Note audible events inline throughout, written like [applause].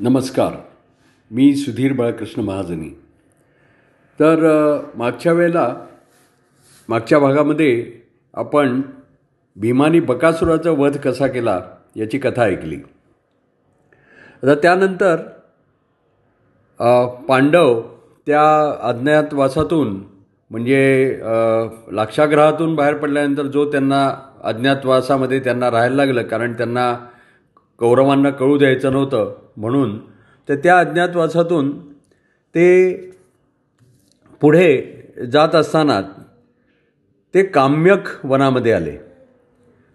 नमस्कार. मी सुधीर बाळकृष्ण महाजनी. तर मागच्या वेळेला मागच्या भागामध्ये आपण भीमानी बकासुराचा वध कसा केला याची कथा ऐकली. आता त्यानंतर पांडव त्या अज्ञातवासातून म्हणजे लाक्षागृहातून बाहेर पडल्यानंतर जो त्यांना अज्ञातवासामध्ये त्यांना राहायला लागलं कारण त्यांना कौरवांना कळू द्यायचं नव्हतं. म्हणून तर त्या अज्ञातवासातून ते पुढे जात असताना ते काम्यक वनामध्ये आले.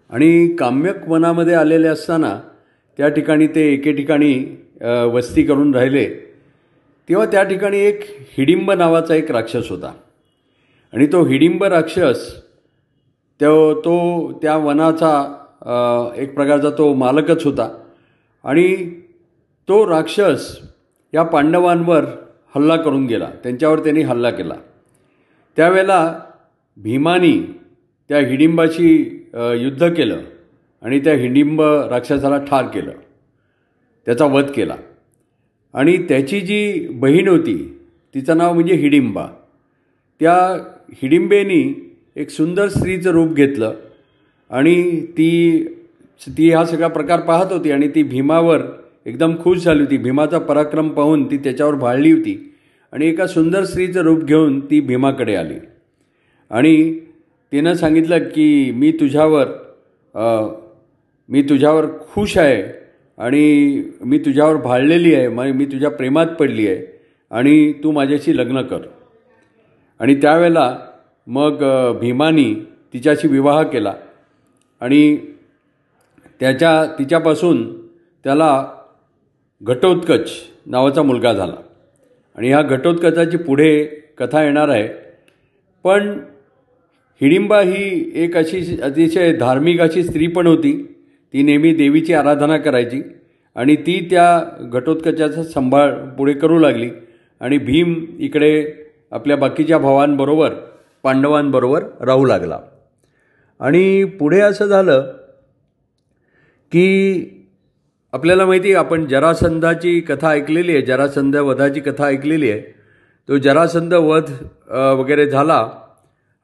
आणि काम्यक वनामध्ये आलेले असताना त्या ठिकाणी ते एके ठिकाणी वस्ती करून राहिले. तेव्हा त्या ठिकाणी एक हिडिंब नावाचा एक राक्षस होता. आणि तो हिडिंब राक्षस तो तो त्या वनाचा एक प्रकारचा तो मालकच होता. आणि तो राक्षस या पांडवांवर हल्ला करून गेला. त्यांच्यावर त्यांनी हल्ला केला. त्यावेळेला भीमानी त्या हिडिंबाशी युद्ध केलं आणि त्या हिडिंब राक्षसाला ठार केलं. त्याचा वध केला. आणि त्याची जी बहीण होती तिचं नाव म्हणजे हिडिंबा. त्या हिडिंबेनी एक सुंदर स्त्रीचं रूप घेतलं. आणि ती ती हा सगळा प्रकार पाहत होती आणि ती भीमावर एकदम खुश झाली होती. भीमाचा पराक्रम पाहून ती त्याच्यावर भाळली होती आणि एका सुंदर स्त्रीचं रूप घेऊन ती भीमाकडे आली. आणि तिनं सांगितलं की मी तुझ्यावर मी तुझ्यावर खुश आहे आणि मी तुझ्यावर भाळलेली आहे मग मी तुझ्या प्रेमात पडली आहे आणि तू माझ्याशी लग्न कर. आणि त्यावेळेला मग भीमानी तिच्याशी विवाह केला. आणि त्याच्या तिच्यापासून त्याला घटोत्कच नावाचा मुलगा झाला. आणि ह्या घटोत्कचाची पुढे कथा येणार आहे. पण हिडिंबा ही एक अशी अतिशय धार्मिक अशी स्त्री पण होती. ती नेहमी देवीची आराधना करायची आणि ती त्या घटोत्कचाचा सांभाळ पुढे करू लागली. आणि भीम इकडे आपल्या बाकीच्या भावांबरोबर पांडवांबरोबर राहू लागला. आणि पुढे असं झालं की आपल्याला माहिती आहे आपण जरासंधाची कथा ऐकलेली आहे जरासंध वधाची कथा ऐकलेली आहे. तो जरासंध वध वगैरे झाला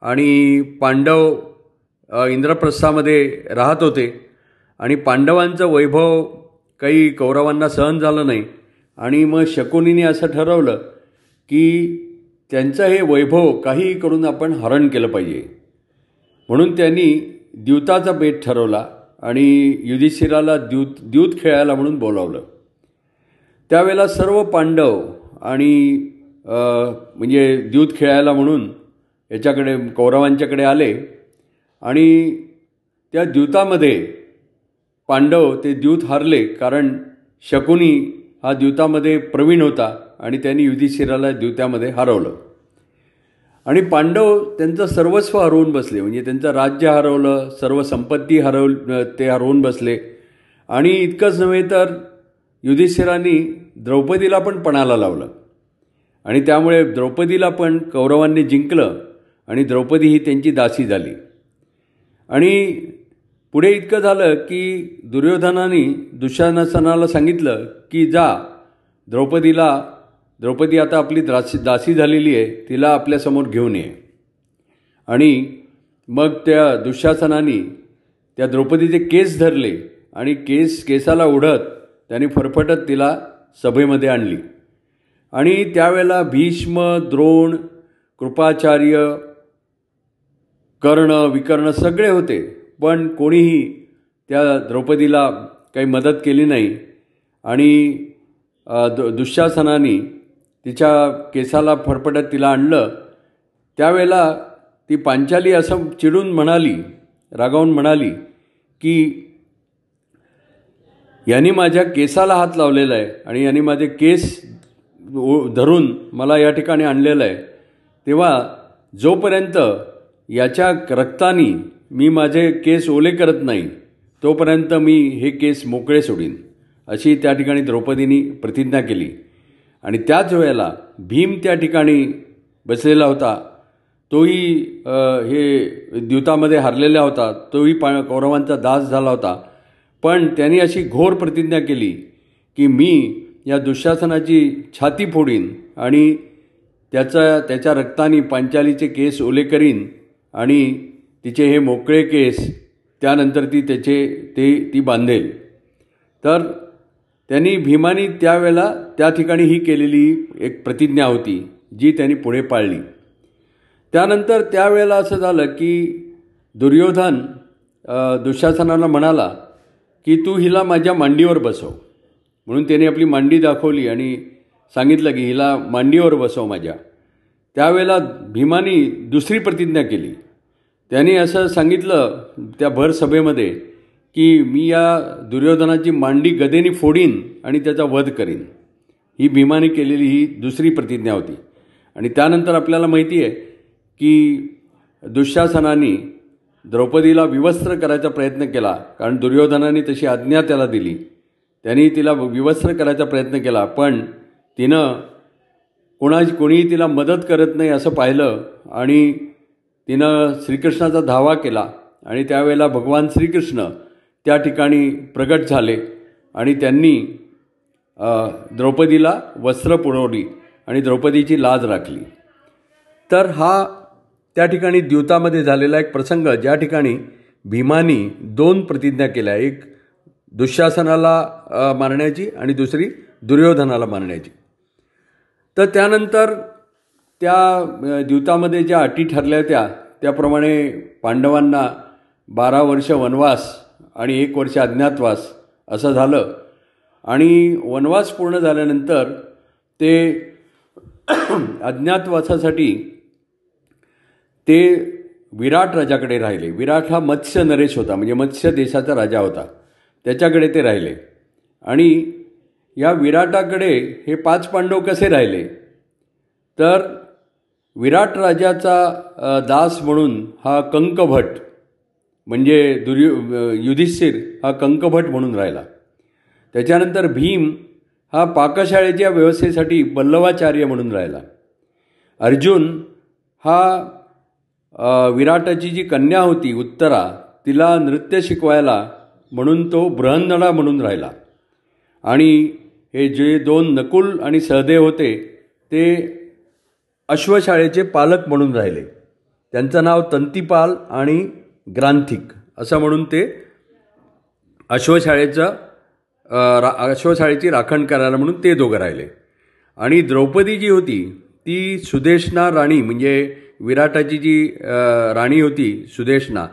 आणि पांडव इंद्रप्रस्थामध्ये राहत होते. आणि पांडवांचं वैभव काही कौरवांना सहन झालं नाही. आणि मग शकुनीने असं ठरवलं की त्यांचं हे वैभव काही करून आपण हरण केलं पाहिजे. म्हणून त्यांनी द्यूताचा बेत ठरवला आणि युधिष्ठिराला द्यूत द्यूत खेळायला म्हणून बोलावलं. त्यावेळेला सर्व पांडव आणि म्हणजे द्यूत खेळायला म्हणून याच्याकडे कौरवांच्याकडे आले आणि त्या द्यूतामध्ये पांडव ते द्यूत हारले कारण शकुनी हा द्यूतामध्ये प्रवीण होता आणि त्यांनी युधिष्ठिराला द्यूतामध्ये हरवलं. आणि पांडव त्यांचं सर्वस्व हरवून बसले. म्हणजे त्यांचं राज्य हरवलं सर्व संपत्ती हरव ते हरवून बसले. आणि इतकंच नव्हे तर युधिष्ठिरांनी द्रौपदीला पण पणाला लावलं. आणि त्यामुळे द्रौपदीला पण कौरवांनी जिंकलं आणि द्रौपदी ही त्यांची दासी झाली. आणि पुढे इतकं झालं की दुर्योधनाने दुशासनाला सांगितलं की जा द्रौपदीला द्रौपदी आता आपली दासी दासी झालेली आहे तिला आपल्यासमोर घेऊन ये. आणि मग त्या दुःशासनाने त्या द्रौपदीचे केस धरले आणि केस केसाला ओढत त्याने फरफटत तिला सभेमध्ये आणली. आणि त्यावेळेला भीष्म द्रोण कृपाचार्य कर्ण विकर्ण सगळे होते पण कोणीही त्या द्रौपदीला काही मदत केली नाही. आणि दु दुःशासनाने तिच्या केसाला फरफटत तिला आणलं. त्यावेळेला ती पांचाली असं चिडून म्हणाली रागावून म्हणाली की यांनी माझ्या केसाला हात लावलेला आहे आणि यांनी माझे केस धरून मला या ठिकाणी आणलेलं आहे. तेव्हा जोपर्यंत याच्या रक्ताने मी माझे केस ओले करत नाही तोपर्यंत मी हे केस मोकळे सोडीन अशी त्या ठिकाणी द्रौपदीनी प्रतिज्ञा केली. आणि त्याच वेळेला भीम त्या ठिकाणी बसलेला होता. तोही हे द्यूतामध्ये हरलेला होता. तोही पा कौरवांचा दास झाला होता. पण त्यांनी अशी घोर प्रतिज्ञा केली की मी या दुःशासनाची छाती फोडीन आणि त्याचा त्याच्या रक्ताने पांचालीचे केस ओले करीन आणि तिचे हे मोकळे केस त्यानंतर ती त्याचे ते ती बांधेल. तर त्यांनी भीमानी त्यावेळेला त्या ठिकाणी ही केलेली एक प्रतिज्ञा होती जी त्यांनी पुढे पाळली. त्यानंतर त्यावेळेला असं झालं की दुर्योधन दुःशासनाला म्हणाला की तू हिला माझ्या मांडीवर बसव. म्हणून त्याने आपली मांडी दाखवली आणि सांगितलं की हिला मांडीवर बसव माझ्या. त्यावेळेला भीमानी दुसरी प्रतिज्ञा केली. त्यांनी असं सांगितलं त्या भर सभेमध्ये की मी या दुर्योधनाची मांडी गदेने फोडीन आणि त्याचा वध करीन. ही भीमाने केलेली ही दुसरी प्रतिज्ञा होती. आणि त्यानंतर आपल्याला माहिती आहे की दुःशासनाने द्रौपदीला विवस्त्र करायचा प्रयत्न केला कारण दुर्योधनाने तशी आज्ञा त्याला दिली. त्यांनी तिला विवस्त्र करायचा प्रयत्न केला पण तिनं कोणाची कोणीही तिला मदत करत नाही असं पाहिलं आणि तिनं श्रीकृष्णाचा धावा केला. आणि त्यावेळेला भगवान श्रीकृष्ण त्या ठिकाणी प्रगट झाले आणि त्यांनी द्रौपदीला वस्त्र पुरवली आणि द्रौपदीची लाज राखली. तर हा त्या ठिकाणी द्यूतामध्ये झालेला एक प्रसंग ज्या ठिकाणी भीमानी दोन प्रतिज्ञा केल्या एक दुःशासनाला मारण्याची आणि दुसरी दुर्योधनाला मारण्याची. तर त्यानंतर त्या द्यूतामध्ये ज्या अटी ठरल्या होत्या त्याप्रमाणे पांडवांना बारा वर्ष वनवास आणि एक वर्ष अज्ञातवास असं झालं. आणि वनवास पूर्ण झाल्यानंतर ते [clears throat] अज्ञातवासासाठी ते विराट राजाकडे राहिले. विराट हा मत्स्य नरेश होता म्हणजे मत्स्य देशाचा राजा होता. त्याच्याकडे ते राहिले. आणि या विराटाकडे हे पाच पांडव कसे राहिले? तर विराट राजाचा दास म्हणून हा कंकभट म्हणजे दुर्यु युधिष्ठिर हा कंकभट म्हणून राहिला. त्याच्यानंतर भीम हा पाकशाळेच्या व्यवस्थेसाठी बल्लवाचार्य म्हणून राहिला. अर्जुन हा विराटाची जी कन्या होती उत्तरा तिला नृत्य शिकवायला म्हणून तो बृहन्नडा म्हणून राहिला. आणि हे जे दोन नकुल आणि सहदेव होते ते अश्वशाळेचे पालक म्हणून राहिले. त्यांचं नाव तंतीपाल आणि ग्रांथिक. असं म्हणून ते अश्वशाळेचं रा अश्वशाळेची राखण करायला म्हणून ते दोघं राहिले. आणि द्रौपदी जी होती ती सुदेशना राणी म्हणजे विराटाची जी राणी होती सुदेशना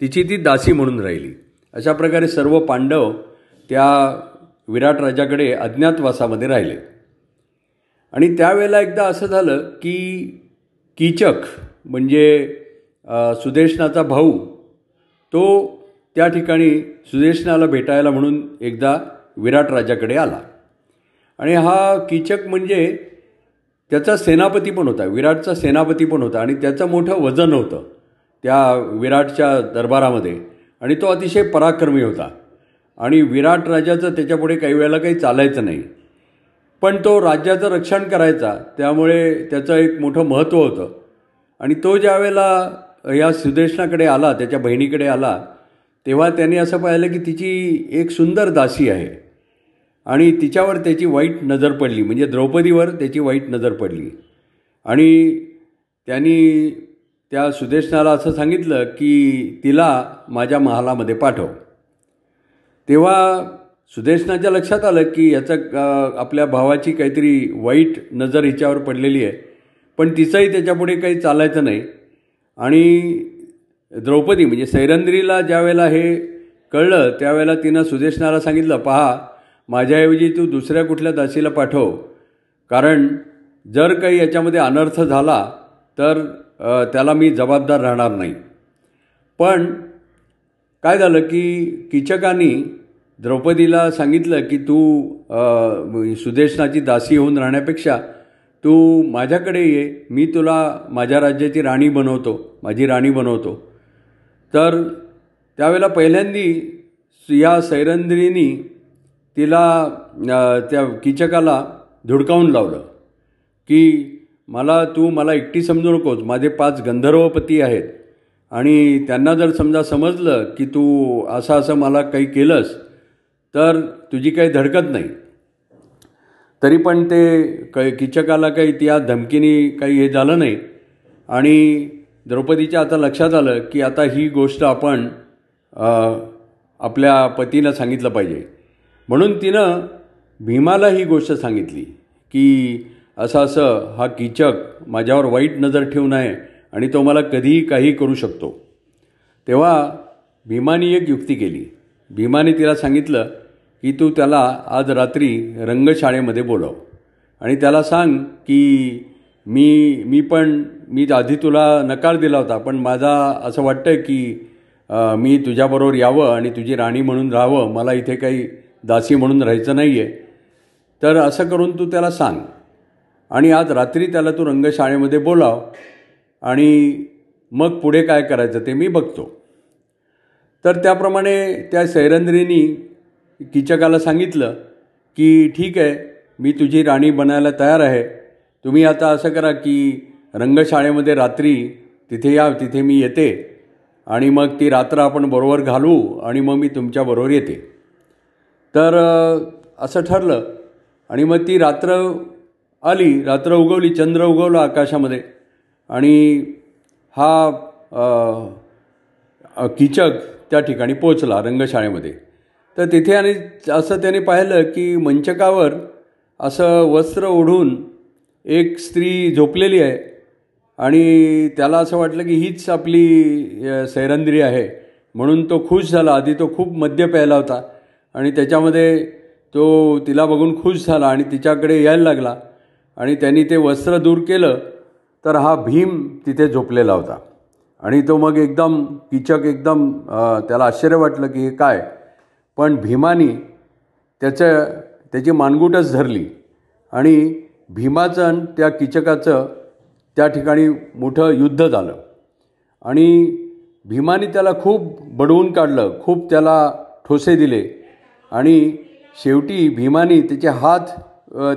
तिची ती दासी म्हणून राहिली. अशा प्रकारे सर्व पांडव त्या विराट राजाकडे अज्ञातवासामध्ये राहिले. आणि त्यावेळेला एकदा असं झालं की कीचक म्हणजे सुदेशनाचा भाऊ तो त्या ठिकाणी सुदेशनाला भेटायला म्हणून एकदा विराट राजाकडे आला. आणि हा कीचक म्हणजे त्याचा सेनापती पण होता विराटचा सेनापती पण होता आणि त्याचं मोठं वजन होतं त्या विराटच्या दरबारामध्ये. आणि तो अतिशय पराक्रमी होता. आणि विराट राजाचं त्याच्यापुढे काही वेळेला काही चालायचं नाही. पण तो राज्याचं रक्षण करायचा त्यामुळे त्याचं एक मोठं महत्त्व होतं. आणि तो ज्या वेळेला या सुदेशनाकडे आला त्याच्या बहिणीकडे आला तेव्हा त्याने असं पाहिलं की तिची एक सुंदर दासी आहे. आणि तिच्यावर त्याची वाईट नजर पडली म्हणजे द्रौपदीवर त्याची वाईट नजर पडली. आणि त्यांनी त्या सुदेशनाला असं सांगितलं की तिला माझ्या महालामध्ये पाठव. तेव्हा सुदेशनाच्या लक्षात आलं की याचं आपल्या भावाची काहीतरी वाईट नजर हिच्यावर पडलेली आहे. पण तिचंही त्याच्यापुढे काही चालायचं नाही. आणि द्रौपदी म्हणजे सैरंद्रीला ज्या वेळेला हे कळलं त्यावेळेला तिनं सुदेशनाला सांगितलं पहा माझ्याऐवजी तू दुसऱ्या कुठल्या दासीला पाठव. कारण जर काही याच्यामध्ये अनर्थ झाला तर त्याला मी जबाबदार राहणार नाही. पण काय झालं की किचकांनी द्रौपदीला सांगितलं की तू सुदेशनाची दासी होऊन राहण्यापेक्षा तू माझ्याकडे ये मी तुला माझ्या राज्याची राणी बनवतो माझी राणी बनवतो. तर त्यावेळेला पहिल्यांदी या सैरंद्रीनी तिला त्या किचकाला धुडकावून लावलं की मला तू मला एकटी समजू नकोस माझे पाच गंधर्वपती आहेत. आणि त्यांना जर समजा समजलं की तू असं असं मला काही केलंस तर तुझी काही धडकत नाही. तरी पण ते क किचकाला काही त्या धमकीनी काही हे झालं नाही. आणि द्रौपदीच्या आता लक्षात आलं की आता ही गोष्ट आपण आपल्या पतीला सांगितलं पाहिजे. म्हणून तिनं भीमाला ही गोष्ट सांगितली की असं असं हा किचक माझ्यावर वाईट नजर ठेवून आहे आणि तो मला कधीही काही करू शकतो. तेव्हा भीमाने एक युक्ती केली. भीमाने तिला सांगितलं की तू त्याला आज रात्री रंगशाळेमध्ये बोलव. आणि त्याला सांग की मी मी पण मी आधी तुला नकार दिला होता पण माझा असं वाटतं की मी तुझ्याबरोबर यावं आणि तुझी राणी म्हणून राहावं मला इथे काही दासी म्हणून राहायचं नाही आहे तर असं करून तू त्याला सांग. आणि आज रात्री त्याला तू रंगशाळेमध्ये बोलाव. आणि मग पुढे काय करायचं ते मी बघतो. तर त्याप्रमाणे त्या सैरंद्रीनी किचकाला सांगितलं की ठीक आहे मी तुझी राणी बनायला तयार आहे. तुम्ही आता असं करा की रंगशाळेमध्ये रात्री तिथे या तिथे मी येते. आणि मग ती रात्र आपण बरोबर घालवू आणि मग मी तुमच्याबरोबर येते. तर असं ठरलं. आणि मग ती रात्र आली रात्र उगवली चंद्र उगवला आकाशामध्ये. आणि हा किचक त्या ठिकाणी पोचला रंगशाळेमध्ये. तर तिथे आणि असं त्याने पाहिलं की मंचकावर असं वस्त्र ओढून एक स्त्री झोपलेली आहे आणि त्याला असं वाटलं की हीच आपली सैरंद्री आहे. म्हणून तो खुश झाला. आधी तो खूप मद्य प्यायला होता आणि त्याच्यामध्ये तो तिला बघून खुश झाला आणि तिच्याकडे यायला लागला आणि त्यांनी ते वस्त्र दूर केलं तर हा भीम तिथे झोपलेला होता. आणि तो मग एकदम किचक एकदम त्याला आश्चर्य वाटलं की हे काय? पण भीमाने त्याचं त्याची मानगुटच धरली. आणि भीमाचं आणि त्या किचकाचं त्या ठिकाणी मोठं युद्ध झालं. आणि भीमाने त्याला खूप बडवून काढलं खूप त्याला ठोसे दिले. आणि शेवटी भीमाने त्याचे हात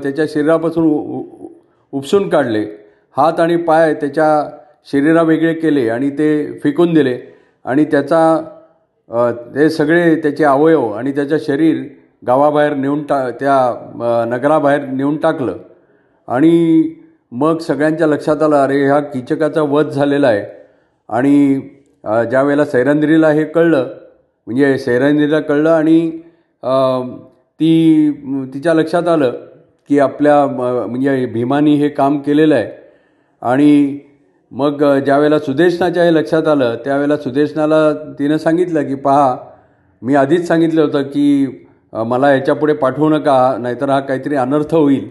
त्याच्या शरीरापासून उ- उपसून काढले. हात आणि पाय त्याच्या शरीरा वेगळे केले आणि ते फेकून दिले. आणि त्याचा ते सगळे त्याचे अवयव आणि त्याचं शरीर गावाबाहेर नेऊन टा त्या नगराबाहेर नेऊन टाकलं. आणि मग सगळ्यांच्या लक्षात आलं अरे ह्या किचकाचा वध झालेला आहे. आणि ज्या वेळेला सैरंद्रीला हे कळलं म्हणजे सैरंद्रीला कळलं आणि ती तिच्या लक्षात आलं की आपल्या म, म्हणजे भीमानी हे काम केलेलं आहे. आणि मग ज्यावेळेला सुदेशनाच्या हे लक्षात आलं त्यावेळेला सुदेशनाला तिनं सांगितलं की पहा मी आधीच सांगितलं होतं की मला ह्याच्यापुढे पाठवू नका नाहीतर हा काहीतरी अनर्थ होईल.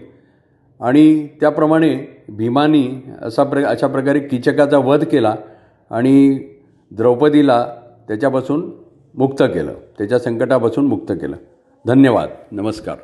आणि त्याप्रमाणे भीमानी असा प्र अशा प्रकारे किचकाचा वध केला आणि द्रौपदीला त्याच्यापासून मुक्त केलं त्याच्या संकटापासून मुक्त केलं. धन्यवाद. नमस्कार.